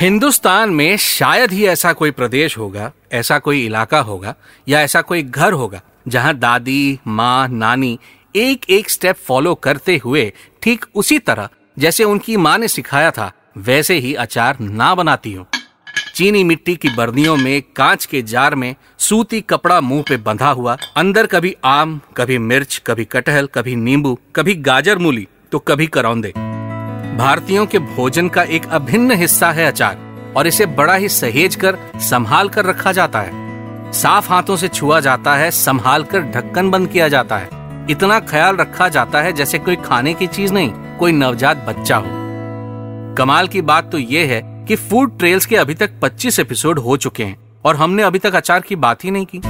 हिंदुस्तान में शायद ही ऐसा कोई प्रदेश होगा, ऐसा कोई इलाका होगा, या ऐसा कोई घर होगा, जहाँ दादी, माँ, नानी एक एक स्टेप फॉलो करते हुए ठीक उसी तरह, जैसे उनकी माँ ने सिखाया था, वैसे ही अचार ना बनाती हो। चीनी मिट्टी की बर्नियों में, कांच के जार में सूती कपड़ा मुँह पे बंधा हुआ, अंदर कभी आम, कभी मिर्च, कभी कटहल, कभी नींबू, कभी गाजर मूली तो कभी करौंदे। भारतीयों के भोजन का एक अभिन्न हिस्सा है अचार, और इसे बड़ा ही सहेज कर संभाल कर रखा जाता है। साफ़ हाथों से छुआ जाता है, संभाल कर ढक्कन बंद किया जाता है। इतना ख्याल रखा जाता है जैसे कोई खाने की चीज़ नहीं, कोई नवजात बच्चा हो। कमाल की बात तो ये है कि फ़ूड ट्रेल्स के अभी तक 25 एपिसोड हो चुके हैं, और हमने अभी तक अचार की बात ही नहीं की।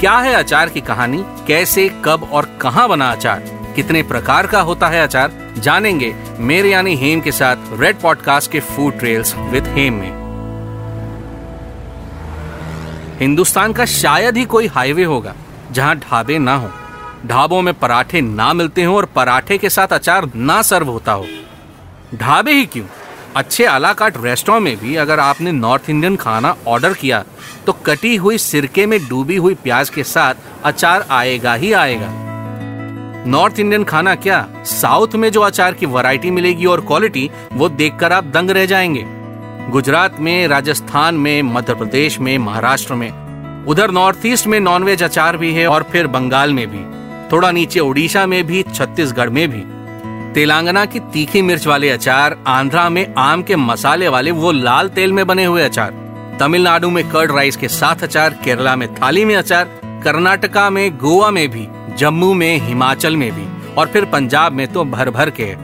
क्या है अचार की कहानी? कैसे, कब और कहाँ बना अचार? कितने प्रकार का होता है अचार? जानेंगे मेरे यानी हेम के साथ रेड पॉडकास्ट के फ़ूड ट्रेल्स विद हेम में। हिंदुस्तान का शायद ही कोई हाईवे होगा, जहाँ ढाबे ना हो। ढाबों में पराठे ना मिलते हो और पराठे के साथ अचार ना सर्व होता हो। ढाबे ही क्यों? अच्छे आलाकाट रेस्टोरेंट में भी अगर आपने नॉर्थ इंडियन खाना ऑर्डर किया तो कटी हुई सिरके में डूबी हुई प्याज के साथ अचार आएगा ही आएगा। नॉर्थ इंडियन खाना क्या? साउथ में जो अचार की वैरायटी मिलेगी और क्वालिटी, वो देखकर आप दंग रह जाएँगे। गुजरात में, राजस्थान में, मध्य प्रदेश में, महाराष्ट्र में। उधर नॉर्थ ईस्ट में नॉनवेज अचार भी है और फिर बंगाल में भी। थोड़ा नीचे उड़ीसा में भी, छत्तीसगढ़ में भी। तेलंगाना की तीखी मिर्च वाले अचार, आंध्रा में आम के मसाले वाले वो लाल तेल में बने हुए अचार। तमिलनाडु में कर्ड राइस के साथ अचार, केरला में थाली में अचार, कर्नाटका में गोवा में भी। जम्मू में, हिमाचल में भी, और फिर पंजाब में तो भर भर के।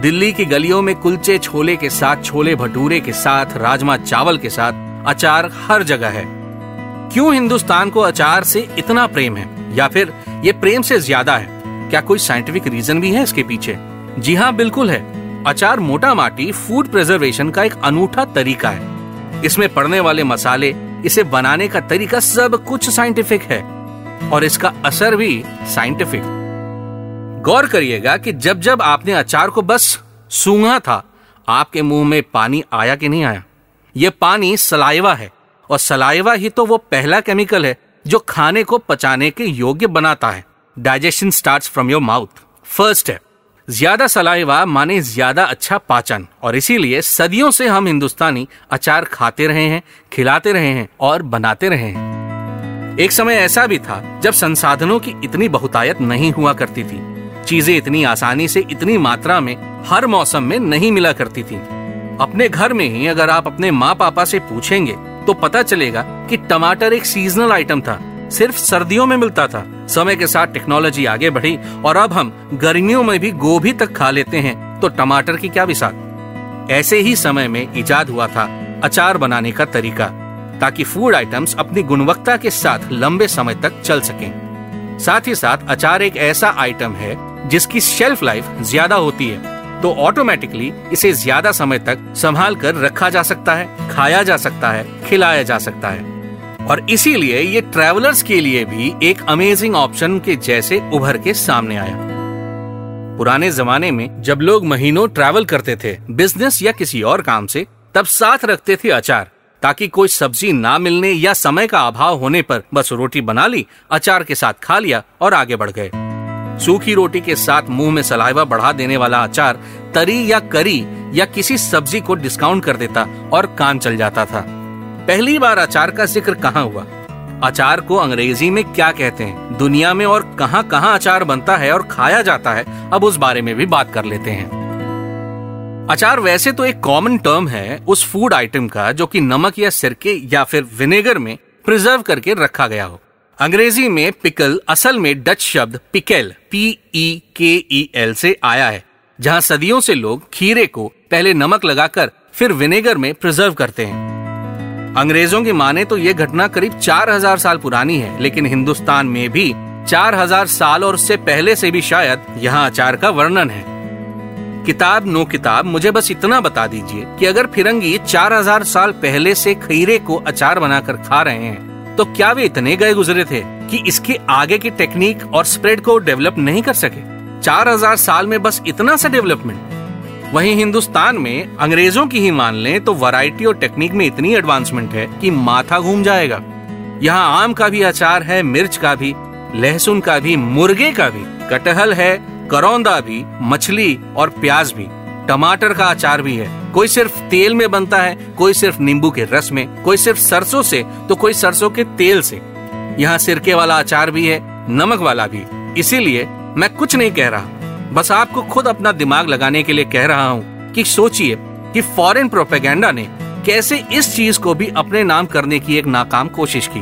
दिल्ली की गलियों में कुलचे छोले के साथ, छोले भटूरे के साथ, राजमा चावल के साथ, अचार हर जगह है। क्यों हिंदुस्तान को अचार से इतना प्रेम है? या फिर ये प्रेम से ज़्यादा है? क्या कोई साइंटिफिक रीजन भी है इसके पीछे? जी हाँ बिल्कुल है। अचार मोटा माटी फ़ूड प्रिजर्वेशन का एक अनूठा तरीका है। इसमें पड़ने वाले मसाले, इसे बनाने का तरीका सब कुछ साइंटिफिक है। और इसका असर भी साइंटिफिक गौर करिएगा कि जब जब आपने अचार को बस सूंघा था, आपके मुँह में पानी आया कि नहीं आया? ये पानी सलाइवा है, और सलाइवा ही तो वो पहला केमिकल है जो खाने को पचाने के योग्य बनाता है। Digestion start from your mouth. First है ज़्यादा सलाइवा माने ज़्यादा अच्छा पाचन, और इसीलिए सदियों से हम हिंदुस्तानी अचार खाते रहे हैं, खिलाते रहे हैं और बनाते रहे हैं। एक समय ऐसा भी था, जब संसाधनों की इतनी बहुतायत नहीं हुआ करती थी। चीज़ें इतनी आसानी से इतनी मात्रा में हर मौसम में नहीं मिला करती थी। अपने घर में ही अगर आप अपने माँ पापा से पूछेंगे तो पता चलेगा कि टमाटर एक सीजनल आइटम था, सिर्फ़ सर्दियों में मिलता था। समय के साथ टेक्नोलॉजी आगे बढ़ी और अब हम गर्मियों में भी गोभी तक खा लेते हैं तो टमाटर की क्या विसात ऐसे ही समय में इजाद हुआ था, अचार बनाने का तरीका। ताकि फ़ूड आइटम्स अपनी गुणवत्ता के साथ लंबे समय तक चल सकें। साथ ही साथ अचार एक ऐसा आइटम है जिसकी शेल्फ लाइफ ज़्यादा होती है तो ऑटोमेटिकली इसे ज़्यादा समय तक संभाल कर रखा जा सकता है, खाया जा सकता है, खिलाया जा सकता है। और इसीलिए ये ट्रेवलर्स के लिए भी एक अमेजिंग ऑप्शन के जैसे उभर के सामने आया। पुराने जमाने में जब लोग महीनों ट्रैवल करते थे बिज़नेस या किसी और काम से, तब साथ रखते थे अचार। ताकि कोई सब्ज़ी ना मिलने या समय का अभाव होने पर बस रोटी बना ली, अचार के साथ खा लिया और आगे बढ़ गए। सूखी रोटी के साथ मुँह में सलाइवा बढ़ा देने वाला अचार तरी या करी या किसी सब्ज़ी को डिस्काउंट कर देता और काम चल जाता था। पहली बार अचार का ज़िक्र कहाँ हुआ? अचार को अंग्रेज़ी में क्या कहते हैं? दुनिया में और कहाँ कहाँ अचार बनता है और खाया जाता है, अब उस बारे में भी बात कर लेते हैं। अचार वैसे तो एक कॉमन टर्म है उस फ़ूड आइटम का जो कि नमक या सिरके या फिर विनेगर में प्रिजर्व करके रखा गया हो। अंग्रेज़ी में पिकल असल में डच शब्द पिकेल पी ई के ई एल से आया है, जहाँ सदियों से लोग खीरे को पहले नमक लगाकर फिर विनेगर में प्रिजर्व करते हैं। अंग्रेज़ों की माने तो ये घटना करीब 4000 साल पुरानी है, लेकिन हिंदुस्तान में भी 4000 साल और उससे पहले से भी शायद यहाँ अचार का वर्णन है। किताब, नो किताब, मुझे बस इतना बता दीजिए कि अगर फिरंगी 4000 साल पहले से खीरे को अचार बनाकर खा रहे हैं तो क्या वे इतने गए गुजरे थे कि इसके आगे की टेक्निक और स्प्रेड को डेवलप नहीं कर सके? 4000 साल में बस इतना सा डेवलपमेंट वहीं हिंदुस्तान में अंग्रेज़ों की ही मान लें तो वैरायटी और टेक्निक में इतनी एडवांसमेंट है कि माथा घूम जाएगा। यहाँ आम का भी अचार है, मिर्च का भी, लहसुन का भी, मुर्गे का भी। कटहल है करौंदा भी, मछली और प्याज भी, टमाटर का अचार भी है। कोई सिर्फ़ तेल में बनता है, कोई सिर्फ़ नींबू के रस में, कोई सिर्फ़ सरसों से तो कोई सरसों के तेल से। यहाँ सिरके वाला अचार भी है, नमक वाला भी। इसीलिए मैं कुछ नहीं कह रहा। बस आपको खुद अपना दिमाग लगाने के लिए कह रहा हूँ कि सोचिए कि फॉरेन प्रोपेगेंडा ने कैसे इस चीज़ को भी अपने नाम करने की एक नाकाम कोशिश की।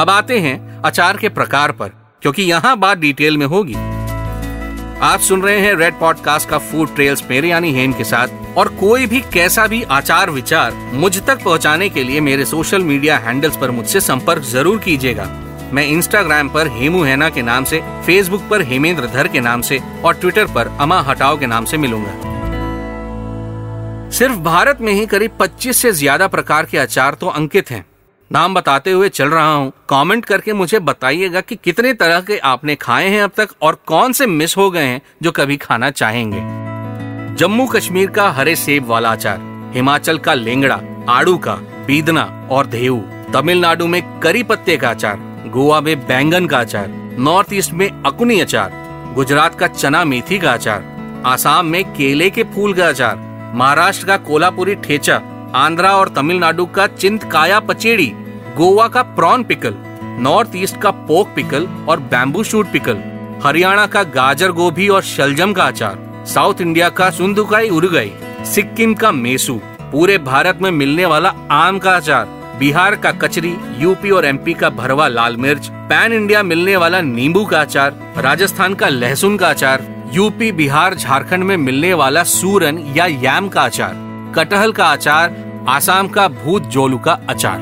अब आते हैं अचार के प्रकार पर। क्योंकि यहाँ बात डिटेल में होगी। आप सुन रहे हैं रेड पॉडकास्ट का फ़ूड ट्रेल्स मेरे यानी हेम के साथ और कोई भी कैसा भी आचार विचार मुझ तक पहुँचाने के लिए मेरे सोशल मीडिया हैंडल्स पर मुझसे संपर्क ज़रूर कीजिएगा। मैं इंस्टाग्राम पर हेमू हैना के नाम से फेसबुक पर हेमेंद्र धर के नाम से और ट्विटर पर अमा हटाओ के नाम से मिलूँगा। सिर्फ़ भारत में ही करीब 25 से ज़्यादा प्रकार के अचार तो अंकित हैं। नाम बताते हुए चल रहा हूँ। कमेंट करके मुझे बताइएगा कि कितने तरह के आपने खाए हैं अब तक और कौन से मिस हो गए हैं जो कभी खाना चाहेंगे। जम्मू कश्मीर का हरे सेब वाला अचार, हिमाचल का लेंगड़ा, आड़ू का, बीदना और धेऊ। तमिलनाडु में करी पत्ते का अचार, गोवा में बैंगन का अचार, नॉर्थ ईस्ट में अकुनी अचार, गुजरात का चना मेथी का अचार, आसाम में केले के फूल का अचार, महाराष्ट्र का कोलापुरी ठेचा आंध्रा और तमिलनाडु का चिंत काया पचेड़ी गोवा का प्रॉन पिकल, नॉर्थ ईस्ट का पोक पिकल और बैम्बू शूट पिकल, हरियाणा का गाजर गोभी और शलजम का अचार, साउथ इंडिया का सुंदुकाई उर्गई, सिक्किम का मेसू, पूरे भारत में मिलने वाला आम का अचार, बिहार का कचरी, यूपी और एमपी का भरवा लाल मिर्च, पैन इंडिया मिलने वाला नींबू का अचार, राजस्थान का लहसुन का अचार, यूपी, बिहार, झारखंड में मिलने वाला सूरन या याम का अचार। कटहल का अचार, आसाम का भूत जोलू का अचार।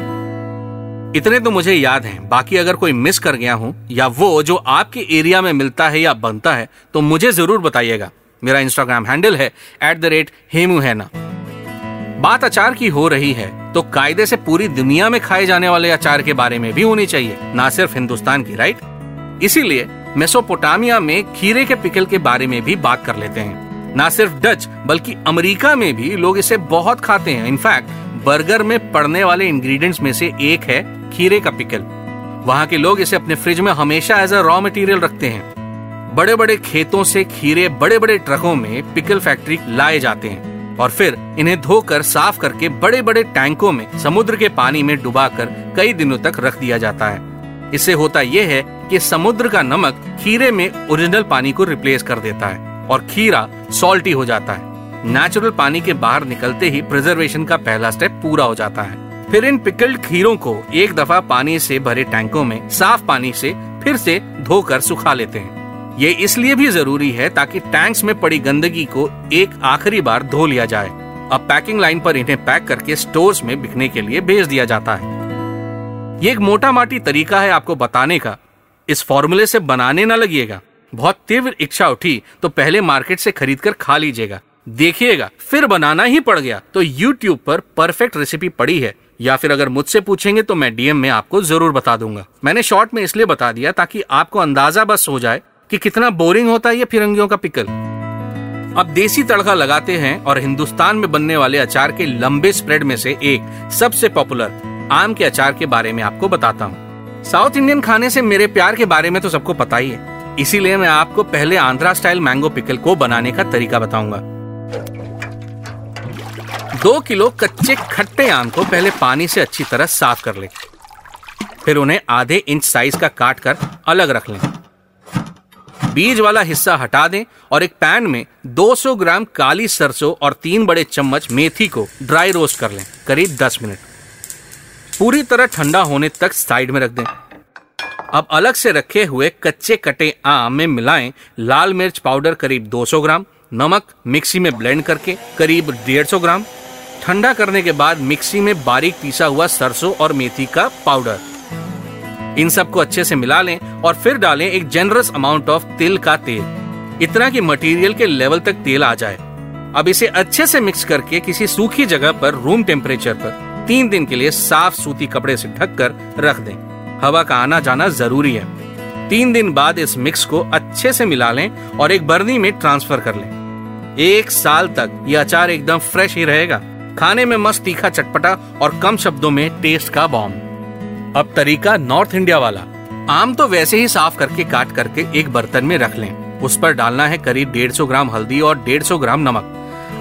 इतने तो मुझे याद हैं, बाकी अगर कोई मिस कर गया हूँ, या वो जो आपके एरिया में मिलता है या बनता है तो मुझे ज़रूर बताइएगा। मेरा इंस्टाग्राम हैंडल है एट द रेट हेमू हैना। बात अचार की हो रही है तो कायदे से पूरी दुनिया में खाए जाने वाले अचार के बारे में भी होनी चाहिए, ना सिर्फ़ हिंदुस्तान की राइट इसीलिए मेसोपोटामिया में खीरे के पिकल के बारे में भी बात कर लेते हैं। ना सिर्फ़ डच, बल्कि अमेरिका में भी लोग इसे बहुत खाते हैं। इनफैक्ट बर्गर में पड़ने वाले इंग्रेडिएंट्स में से एक है खीरे का पिकल। वहाँ के लोग इसे अपने फ्रिज में हमेशा एज अ रॉ मटेरियल रखते हैं। बड़े बड़े खेतों से खीरे बड़े बड़े ट्रकों में पिकल फैक्ट्री लाए जाते हैं। और फिर इन्हें धोकर साफ़ करके बड़े बड़े टैंकों में समुद्र के पानी में डुबाकर कई दिनों तक रख दिया जाता है। इससे होता यह है कि समुद्र का नमक खीरे में ओरिजिनल पानी को रिप्लेस कर देता है। और खीरा सॉल्टी हो जाता है। नेचुरल पानी के बाहर निकलते ही प्रिजर्वेशन का पहला स्टेप पूरा हो जाता है। फिर इन पिकल्ड खीरों को एक दफ़ा पानी से भरे टैंकों में साफ़ पानी से फिर से धोकर सुखा लेते हैं। ये इसलिए भी ज़रूरी है ताकि टैंक्स में पड़ी गंदगी को एक आखिरी बार धो लिया जाए। अब पैकिंग लाइन पर इन्हें पैक करके स्टोर्स में बिकने के लिए भेज दिया जाता है। ये एक मोटा माटी तरीका है आपको बताने का। इस फॉर्मूले से बनाने ना लगिएगा। बहुत तीव्र इच्छा उठी तो पहले मार्केट से खरीद कर खा लीजिएगा। देखिएगा, फिर बनाना ही पड़ गया। तो यूट्यूब पर परफेक्ट रेसिपी पड़ी है। या फिर अगर मुझसे पूछेंगे तो मैं डीएम में आपको ज़रूर बता दूँगा। मैंने शॉर्ट में इसलिए बता दिया, ताकि आपको अंदाज़ा बस हो जाए कि कितना बोरिंग होता है ये फिरंगियों का पिकल अब देसी तड़का लगाते हैं और हिंदुस्तान में बनने वाले अचार के लंबे स्प्रेड में से एक, सबसे पॉपुलर आम के अचार के बारे में आपको बताता हूँ। साउथ इंडियन खाने से मेरे प्यार के बारे में तो सबको पता ही है। इसीलिए मैं आपको पहले आंध्रा स्टाइल मैंगो पिकल को बनाने का तरीका बताऊँगा। दो किलो कच्चे खट्टे आम को पहले पानी से अच्छी तरह साफ़ कर लें। फिर उन्हें आधे इंच साइज़ का काट कर अलग रख लें। बीज वाला हिस्सा हटा दें और एक पैन में 200 ग्राम काली सरसों और तीन बड़े चम्मच मेथी को ड्राई रोस्ट कर लें, करीब 10 मिनट। पूरी तरह ठंडा होने तक साइड में रख दें। अब अलग से रखे हुए कच्चे कटे आम में मिलाएँ लाल मिर्च पाउडर करीब 200 ग्राम, नमक मिक्सी में ब्लेंड करके करीब 150 ग्राम, ठंडा करने के बाद मिक्सी में बारीक पीसा हुआ सरसों और मेथी का पाउडर। इन सबको अच्छे से मिला लें और फिर डालें एक जनरस अमाउंट ऑफ़ तिल का तेल। इतना कि मटेरियल के लेवल तक तेल आ जाए। अब इसे अच्छे से मिक्स करके किसी सूखी जगह पर रूम टेम्परेचर पर तीन दिन के लिए साफ़ सूती कपड़े से ढककर रख दें। हवा का आना जाना ज़रूरी है। तीन दिन बाद इस मिक्स को अच्छे से मिला लें और एक बर्नी में ट्रांसफ़र कर लें। एक साल तक ये अचार एकदम फ्रेश ही रहेगा। खाने में मस्त तीखा चटपटा और कम शब्दों में टेस्ट का बॉम्ब अब तरीका नॉर्थ इंडिया वाला। आम तो वैसे ही साफ़ करके काट करके एक बर्तन में रख लें। उस पर डालना है करीब 150 ग्राम हल्दी और 150 ग्राम नमक।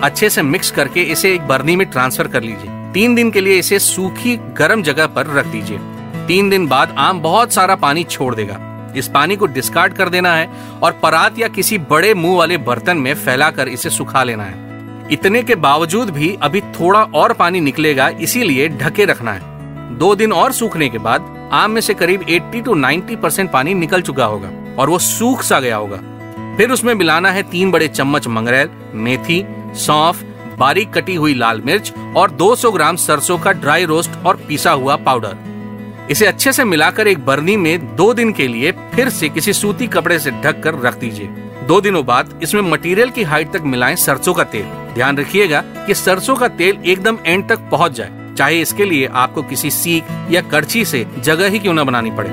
अच्छे से मिक्स करके इसे एक बर्नी में ट्रांसफ़र कर लीजिए। तीन दिन के लिए इसे सूखी गर्म जगह पर रख दीजिए। तीन दिन बाद आम बहुत सारा पानी छोड़ देगा। इस पानी को डिस्कार्ड कर देना है और परात या किसी बड़े मुँह वाले बर्तन में फैलाकर इसे सुखा लेना है। इतने के बावजूद भी अभी थोड़ा और पानी निकलेगा, इसीलिए ढके रखना है। दो दिन और सूखने के बाद आम में से करीब 80 टू 90 परसेंट पानी निकल चुका होगा और वो सूख सा गया होगा। फिर उसमें मिलाना है तीन बड़े चम्मच मंगरेल, मेथी, सौंफ, बारीक कटी हुई लाल मिर्च और 200 ग्राम सरसों का ड्राई रोस्ट और पिसा हुआ पाउडर। इसे अच्छे से मिलाकर एक बर्नी में दो दिन के लिए फिर से किसी सूती कपड़े से ढक कर रख दीजिए। दो दिनों बाद इसमें मटेरियल की हाइट तक मिलाएँ सरसों का तेल। ध्यान रखिएगा कि सरसों का तेल एकदम एंड तक पहुँच जाए। चाहे इसके लिए आपको किसी सीख या करछी से जगह ही क्यों न बनानी पड़े।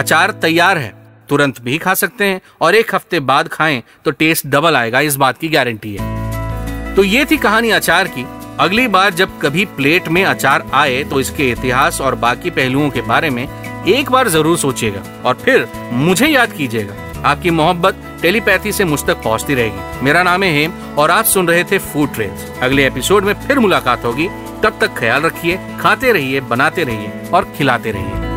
अचार तैयार है। तुरंत भी खा सकते हैं और एक हफ़्ते बाद खाएँ तो टेस्ट डबल आएगा, इस बात की गारंटी है। तो ये थी कहानी अचार की। अगली बार जब कभी प्लेट में अचार आए तो इसके इतिहास और बाकी पहलुओं के बारे में एक बार ज़रूर सोचिएगा और फिर मुझे याद कीजिएगा। आपकी मोहब्बत टेलीपैथी से मुझ तक पहुँचती रहेगी। मेरा नाम है हेम और आप सुन रहे थे फ़ूड ट्रेल्स अगले एपिसोड में फिर मुलाकात होगी। तब तक ख्याल रखिए, खाते रहिए, बनाते रहिए और खिलाते रहिए।